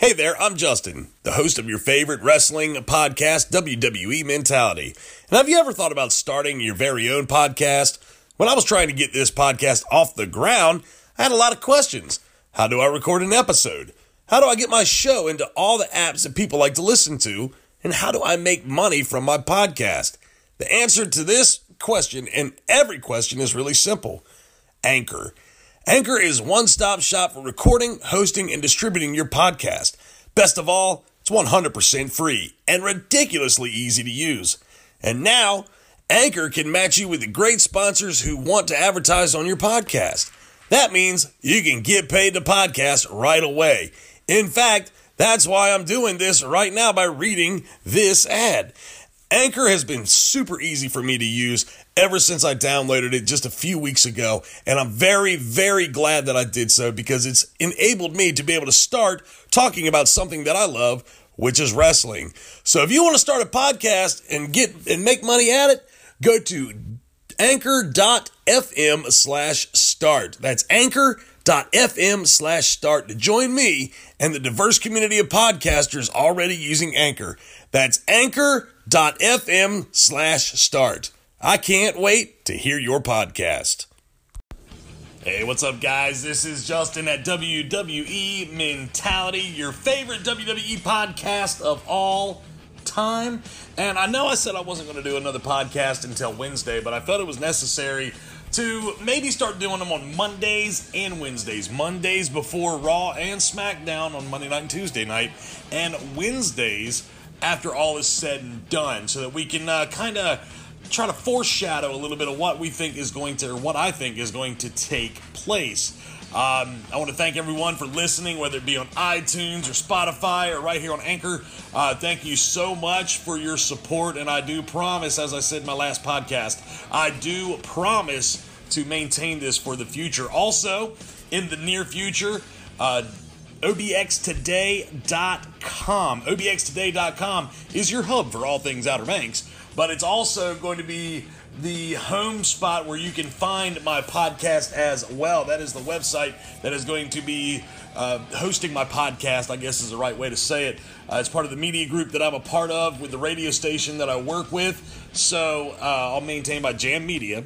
Hey there, I'm Justin, the host of your favorite wrestling podcast, WWE Mentality. And have you ever thought about starting your very own podcast? When I was trying to get this podcast off the ground, I had a lot of questions. How do I record an episode? How do I get my show into all the apps that people like to listen to? And how do I make money from my podcast? The answer to this question and every question is really simple Anchor. Anchor is one stop shop for recording, hosting, and distributing your podcast. Best of all, it's 100% free and ridiculously easy to use. And now, Anchor can match you with great sponsors who want to advertise on your podcast. That means you can get paid to podcast right away. In fact, that's why I'm doing this right now by reading this ad. Anchor has been super easy for me to use ever since I downloaded it just a few weeks ago. And I'm very, very glad that I did so because it's enabled me to be able to start talking about something that I love, which is wrestling. So if you want to start a podcast and get and make money at it, go to anchor.fm slash start. That's anchor.fm slash start to join me and the diverse community of podcasters already using Anchor. That's anchor.fm slash start. I can't wait to hear your podcast. Hey, what's up, guys? This is Justin at WWE Mentality, your favorite WWE podcast of all time. And I know I said I wasn't going to do another podcast until Wednesday, but I felt it was necessary to maybe start doing them on Mondays and Wednesdays. Mondays before Raw and SmackDown on Monday night and Tuesday night, and Wednesdays after all is said and done, so that we can uh, kind of try to foreshadow a little bit of what we think is going to, or what I think is going to take place. Um, I want to thank everyone for listening, whether it be on iTunes or Spotify or right here on Anchor. Uh, thank you so much for your support. And I do promise, as I said in my last podcast, I do promise to maintain this for the future. Also, in the near future, uh, OBXToday.com. OBXToday.com is your hub for all things Outer Banks, but it's also going to be the home spot where you can find my podcast as well. That is the website that is going to be uh, hosting my podcast, I guess is the right way to say it. Uh, it's part of the media group that I'm a part of with the radio station that I work with. So uh, I'll maintain by Jam Media.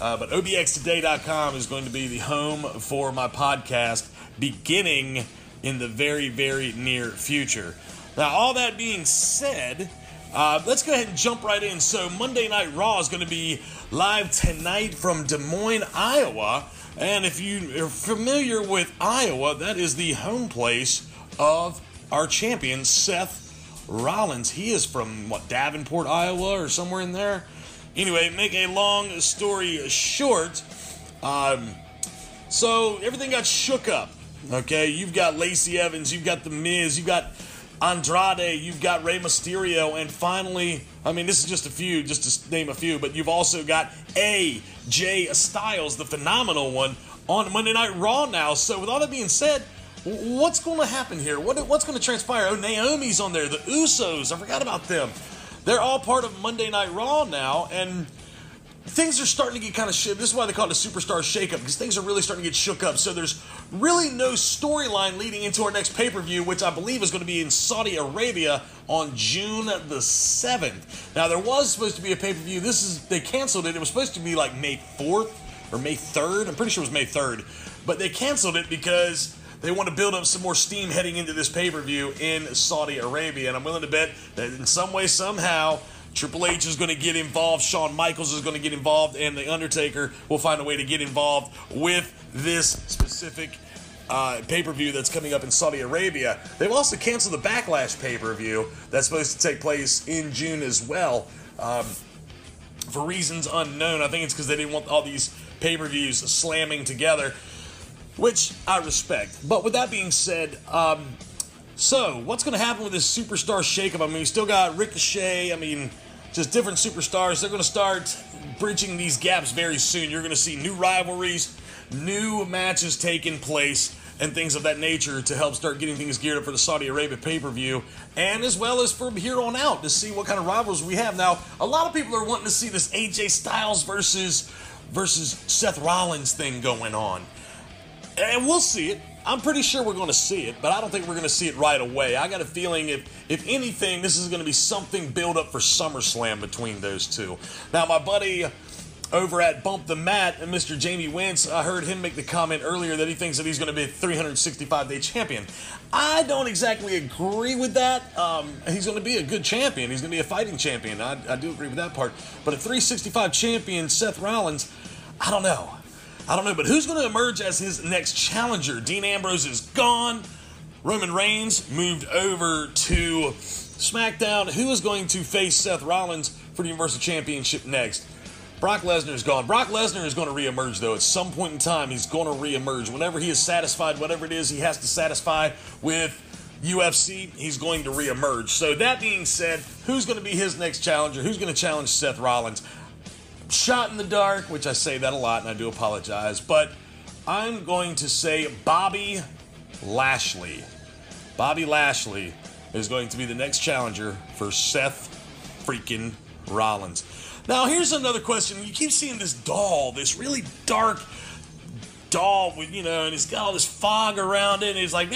Uh, but OBXToday.com is going to be the home for my podcast beginning in the very, very near future. Now, all that being said, uh, let's go ahead and jump right in. So, Monday Night Raw is going to be live tonight from Des Moines, Iowa. And if you are familiar with Iowa, that is the home place of our champion, Seth Rollins. He is from, what, Davenport, Iowa, or somewhere in there? Anyway, make a long story short. Um, so, everything got shook up Okay, you've got Lacey Evans, you've got The Miz, you've got Andrade, you've got Rey Mysterio, and finally, I mean, this is just a few, just to name a few, but you've also got AJ Styles, the phenomenal one, on Monday Night Raw now. So, with all that being said, what's going to happen here? What, what's going to transpire? Oh, Naomi's on there, the Usos, I forgot about them. They're all part of Monday Night Raw now, and things are starting to get kind of shit. This is why they call it a superstar shakeup because things are really starting to get shook up. So there's really no storyline leading into our next pay per view, which I believe is going to be in Saudi Arabia on June the seventh. Now there was supposed to be a pay per view. This is they canceled it. It was supposed to be like May fourth or May third. I'm pretty sure it was May third, but they canceled it because. They want to build up some more steam heading into this pay per view in Saudi Arabia. And I'm willing to bet that in some way, somehow, Triple H is going to get involved. Shawn Michaels is going to get involved, and The Undertaker will find a way to get involved with this specific uh, pay per view that's coming up in Saudi Arabia. They've also canceled the Backlash pay per view that's supposed to take place in June as well. Um, for reasons unknown, I think it's because they didn't want all these pay per views slamming together, which I respect. But with that being said, um, so, what's going to happen with this superstar shakeup? I mean, we still got Ricochet. I mean, just different superstars. They're going to start bridging these gaps very soon. You're going to see new rivalries, new matches taking place, and things of that nature to help start getting things geared up for the Saudi Arabia pay per view, and as well as from here on out to see what kind of rivals we have. Now, a lot of people are wanting to see this AJ Styles versus versus Seth Rollins thing going on, and we'll see it. I'm pretty sure we're going to see it, but I don't think we're going to see it right away. I got a feeling if if anything, this is going to be something build up for SummerSlam between those two. Now, my buddy over at Bump the Mat and Mr. Jamie Wentz, I heard him make the comment earlier that he thinks that he's going to be a 365 day champion. I don't exactly agree with that. Um, he's going to be a good champion. He's going to be a fighting champion. I, I do agree with that part. But a 365 champion, Seth Rollins, I don't know. I don't know. But who's going to emerge as his next challenger? Dean Ambrose is gone. Roman Reigns moved over to SmackDown. Who is going to face Seth Rollins for the Universal Championship next? Brock Lesnar is gone. Brock Lesnar is going to reemerge, though. At some point in time, he's going to reemerge. Whenever he is satisfied, whatever it is he has to satisfy with UFC, he's going to reemerge. So, that being said, who's going to be his next challenger? Who's going to challenge Seth Rollins? Shot in the dark, which I say that a lot, and I do apologize, but I'm going to say Bobby Lashley. Bobby Lashley is going to be the next challenger for Seth freaking Rollins. Now, here's another question. You keep seeing this doll, this really dark doll with, you know, and it's got all this fog around it, and it's like,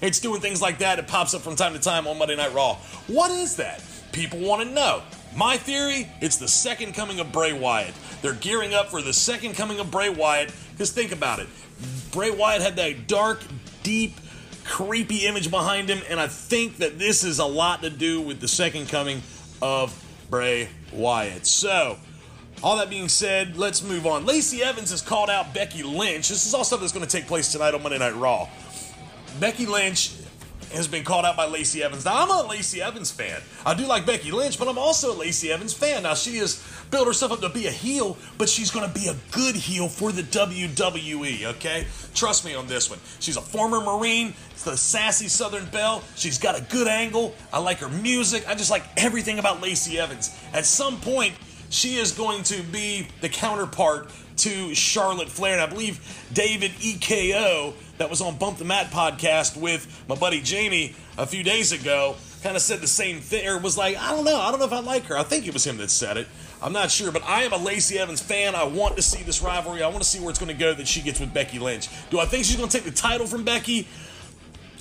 it's doing things like that. It pops up from time to time on Monday Night Raw. What is that? People want to know. My theory, it's the second coming of Bray Wyatt. They're gearing up for the second coming of Bray Wyatt, because think about it. Bray Wyatt had that dark, deep, creepy image behind him, and I think that this is a lot to do with the second coming of Bray Wyatt. So, all that being said, let's move on. Lacey Evans has called out Becky Lynch. This is all stuff that's going to take place tonight on Monday Night Raw. Becky Lynch has been called out by Lacey Evans. Now, I'm a Lacey Evans fan. I do like Becky Lynch, but I'm also a Lacey Evans fan. Now, she has built herself up to be a heel, but she's going to be a good heel for the WWE, okay? Trust me on this one. She's a former Marine, it's the sassy Southern Belle. She's got a good angle. I like her music. I just like everything about Lacey Evans. At some point, she is going to be the counterpart to Charlotte Flair. And I believe David EKO, that was on Bump the Mat podcast with my buddy Jamie a few days ago, kind of said the same thing, or was like, I don't know, I don't know if I like her. I think it was him that said it. I'm not sure, but I am a Lacey Evans fan. I want to see this rivalry. I want to see where it's going to go that she gets with Becky Lynch. Do I think she's going to take the title from Becky?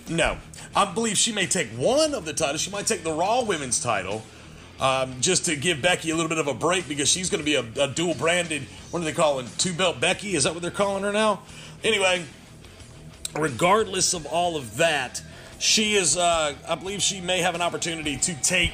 No. I believe she may take one of the titles. She might take the Raw Women's title. Um, just to give Becky a little bit of a break because she's going to be a, a dual branded, what are they calling? Two belt Becky? Is that what they're calling her now? Anyway, regardless of all of that, she is, uh, I believe she may have an opportunity to take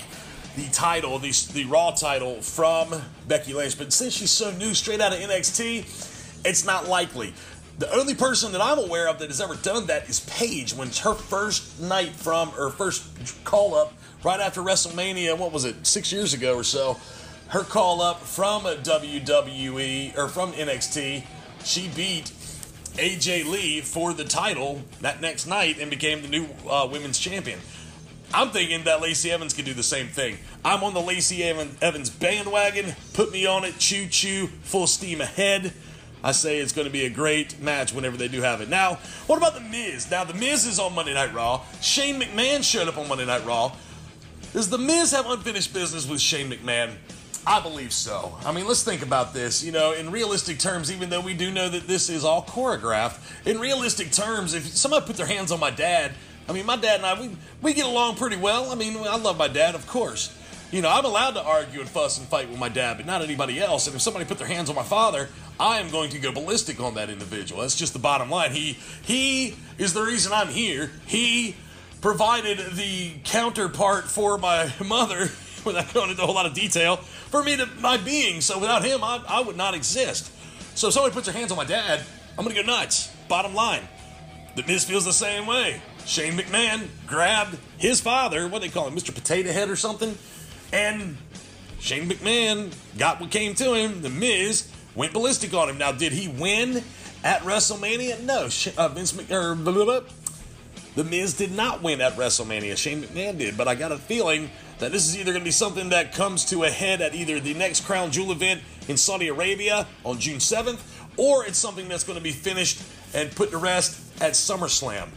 the title, the, the Raw title from Becky Lynch. But since she's so new, straight out of NXT, it's not likely. The only person that I'm aware of that has ever done that is Paige. When her first night from, or first call up right after WrestleMania, what was it, six years ago or so, her call up from WWE, or from NXT, she beat AJ Lee for the title that next night and became the new uh, women's champion. I'm thinking that Lacey Evans could do the same thing. I'm on the Lacey Evans bandwagon. Put me on it. Choo choo. Full steam ahead. I say it's going to be a great match whenever they do have it. Now, what about The Miz? Now, The Miz is on Monday Night Raw. Shane McMahon showed up on Monday Night Raw. Does The Miz have unfinished business with Shane McMahon? I believe so. I mean, let's think about this. You know, in realistic terms, even though we do know that this is all choreographed, in realistic terms, if somebody put their hands on my dad, I mean, my dad and I, we, we get along pretty well. I mean, I love my dad, of course. You know, I'm allowed to argue and fuss and fight with my dad, but not anybody else. And if somebody put their hands on my father, I am going to go ballistic on that individual. That's just the bottom line. He he is the reason I'm here. He provided the counterpart for my mother, without going into a whole lot of detail, for me to my being. So without him, I, I would not exist. So if somebody puts their hands on my dad, I'm gonna go nuts. Bottom line. The Miz feels the same way. Shane McMahon grabbed his father, what do they call him, Mr. Potato Head or something, and Shane McMahon got what came to him. The Miz went ballistic on him. Now, did he win at WrestleMania? No. Uh, Vince Mc, blah, blah, blah. The Miz did not win at WrestleMania. Shane McMahon did, but I got a feeling that this is either going to be something that comes to a head at either the next Crown Jewel event in Saudi Arabia on June 7th, or it's something that's going to be finished and put to rest at SummerSlam.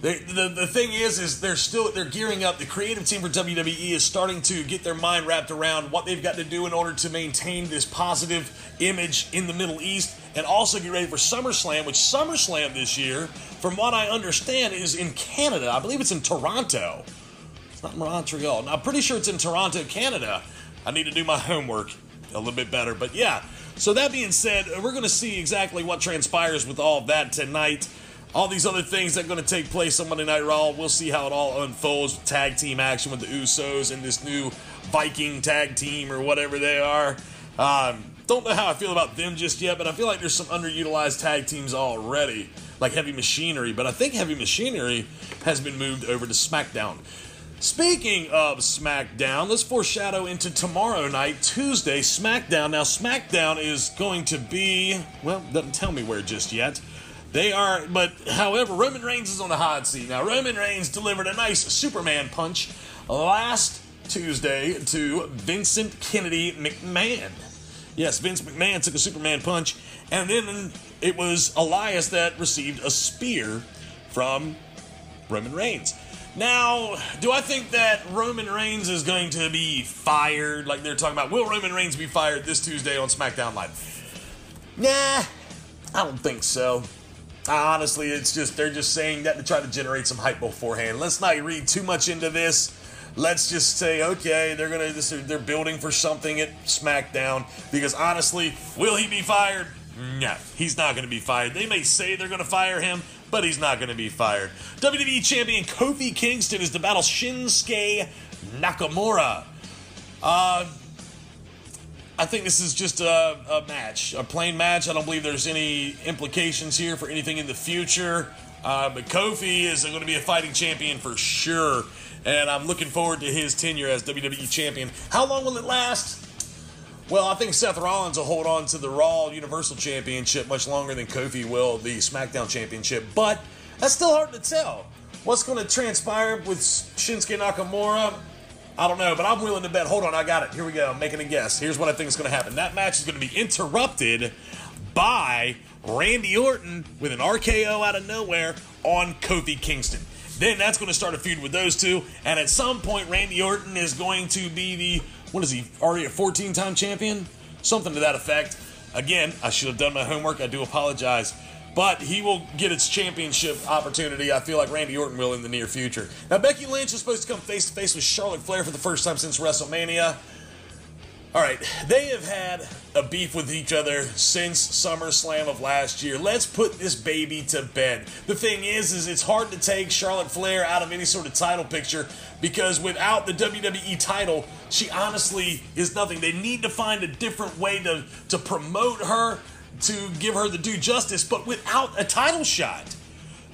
The, the, the thing is, is they're still they're gearing up. The creative team for WWE is starting to get their mind wrapped around what they've got to do in order to maintain this positive image in the Middle East and also get ready for SummerSlam, which SummerSlam this year, from what I understand, is in Canada. I believe it's in Toronto. It's not Montreal. I'm pretty sure it's in Toronto, Canada. I need to do my homework a little bit better. But yeah, so that being said, we're going to see exactly what transpires with all that tonight. All these other things that are going to take place on Monday Night Raw. We'll see how it all unfolds with tag team action with the Usos and this new Viking tag team or whatever they are. Um, don't know how I feel about them just yet, but I feel like there's some underutilized tag teams already, like Heavy Machinery. But I think Heavy Machinery has been moved over to SmackDown. Speaking of SmackDown, let's foreshadow into tomorrow night, Tuesday, SmackDown. Now, SmackDown is going to be, well, doesn't tell me where just yet. They are, but however, Roman Reigns is on the hot seat. Now, Roman Reigns delivered a nice Superman punch last Tuesday to Vincent Kennedy McMahon. Yes, Vince McMahon took a Superman punch, and then it was Elias that received a spear from Roman Reigns. Now, do I think that Roman Reigns is going to be fired? Like they're talking about, will Roman Reigns be fired this Tuesday on SmackDown Live? Nah, I don't think so. Honestly, it's just they're just saying that to try to generate some hype beforehand. Let's not read too much into this. Let's just say, okay, they're gonna this, they're building for something at SmackDown because honestly, will he be fired? No, he's not to be fired. They may say they're to fire him, but he's not to be fired. WWE Champion Kofi Kingston is to battle Shinsuke Nakamura. Uh, I think this is just a, a, match, a plain match. I don't believe there's any implications here for anything in the future. Uh, but Kofi is going to be a fighting champion for sure. And I'm looking forward to his tenure as WWE Champion. How long will it last? Well, I think Seth Rollins will hold on to the Raw Universal Championship much longer than Kofi will the SmackDown Championship, but that's still hard to tell. What's going to transpire with Shinsuke Nakamura? I don't know, but I'm willing to bet. Hold on, I got it. Here we go. I'm making a guess. Here's what I think is going to happen. That match is going to be interrupted by Randy Orton with an RKO out of nowhere on Kofi Kingston. Then that's going to start a feud with those two, and at some point, Randy Orton is going to be the what is he already a 14 time champion? Something to that effect. Again, I should have done my homework. I do apologize. But he will get its championship opportunity. I feel like Randy Orton will in the near future. Now, Becky Lynch is supposed to come face to face with Charlotte Flair for the first time since WrestleMania. All right, they have had a beef with each other since SummerSlam of last year. Let's put this baby to bed. The thing is, is it's hard to take Charlotte Flair out of any sort of title picture because without the WWE title, she honestly is nothing. They need to find a different way to, to promote her, to give her the due justice, but without a title shot.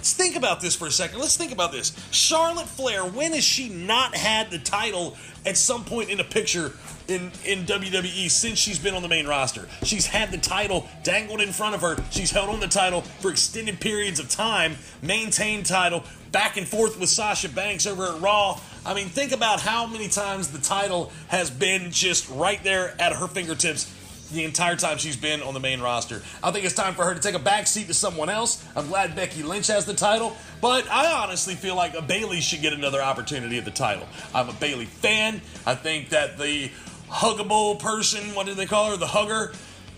Let's think about this for a second. Let's think about this. Charlotte Flair, when has she not had the title at some point in a picture in, in WWE since she's been on the main roster? She's had the title dangled in front of her. She's held on the title for extended periods of time, maintained title, back and forth with Sasha Banks over at Raw. I mean, think about how many times the title has been just right there at her fingertips the entire time she's been on the main roster. I think it's time for her to take a back seat to someone else. I'm glad Becky Lynch has the title, but I honestly feel like a Bayley should get another opportunity at the title. I'm a Bayley fan. I think that the huggable person, what do they call her? The hugger.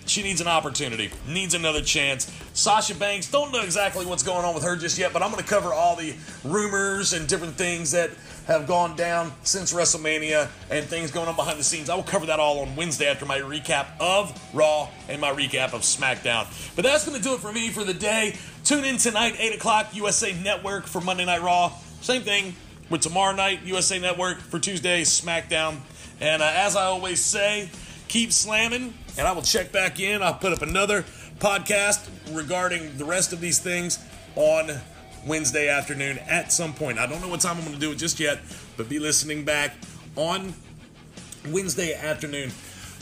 She needs an opportunity, needs another chance. Sasha Banks, don't know exactly what's going on with her just yet, but I'm going to cover all the rumors and different things that have gone down since WrestleMania and things going on behind the scenes. I will cover that all on Wednesday after my recap of Raw and my recap of SmackDown. But that's going to do it for me for the day. Tune in tonight, 8 o'clock, USA Network for Monday Night Raw. Same thing with tomorrow night, USA Network for Tuesday, SmackDown. And uh, as I always say, keep slamming, and I will check back in. I'll put up another podcast regarding the rest of these things on Wednesday afternoon at some point. I don't know what time I'm going to do it just yet, but be listening back on Wednesday afternoon.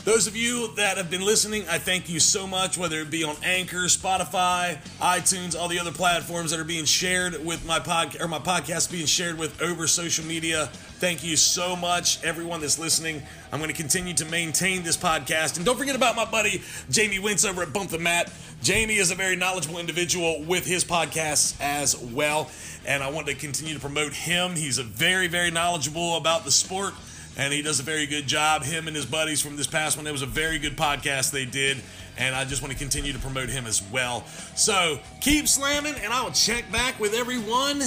Those of you that have been listening, I thank you so much, whether it be on Anchor, Spotify, iTunes, all the other platforms that are being shared with my podcast or my podcast being shared with over social media. Thank you so much, everyone that's listening. I'm going to continue to maintain this podcast. And don't forget about my buddy Jamie Wentz over at Bump the Mat. Jamie is a very knowledgeable individual with his podcasts as well. And I want to continue to promote him. He's a very, very knowledgeable about the sport and he does a very good job. Him and his buddies from this past one, it was a very good podcast they did, and I just want to continue to promote him as well. So keep slamming, and I'll check back with everyone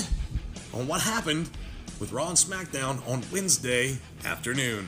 on what happened with Raw and SmackDown on Wednesday afternoon.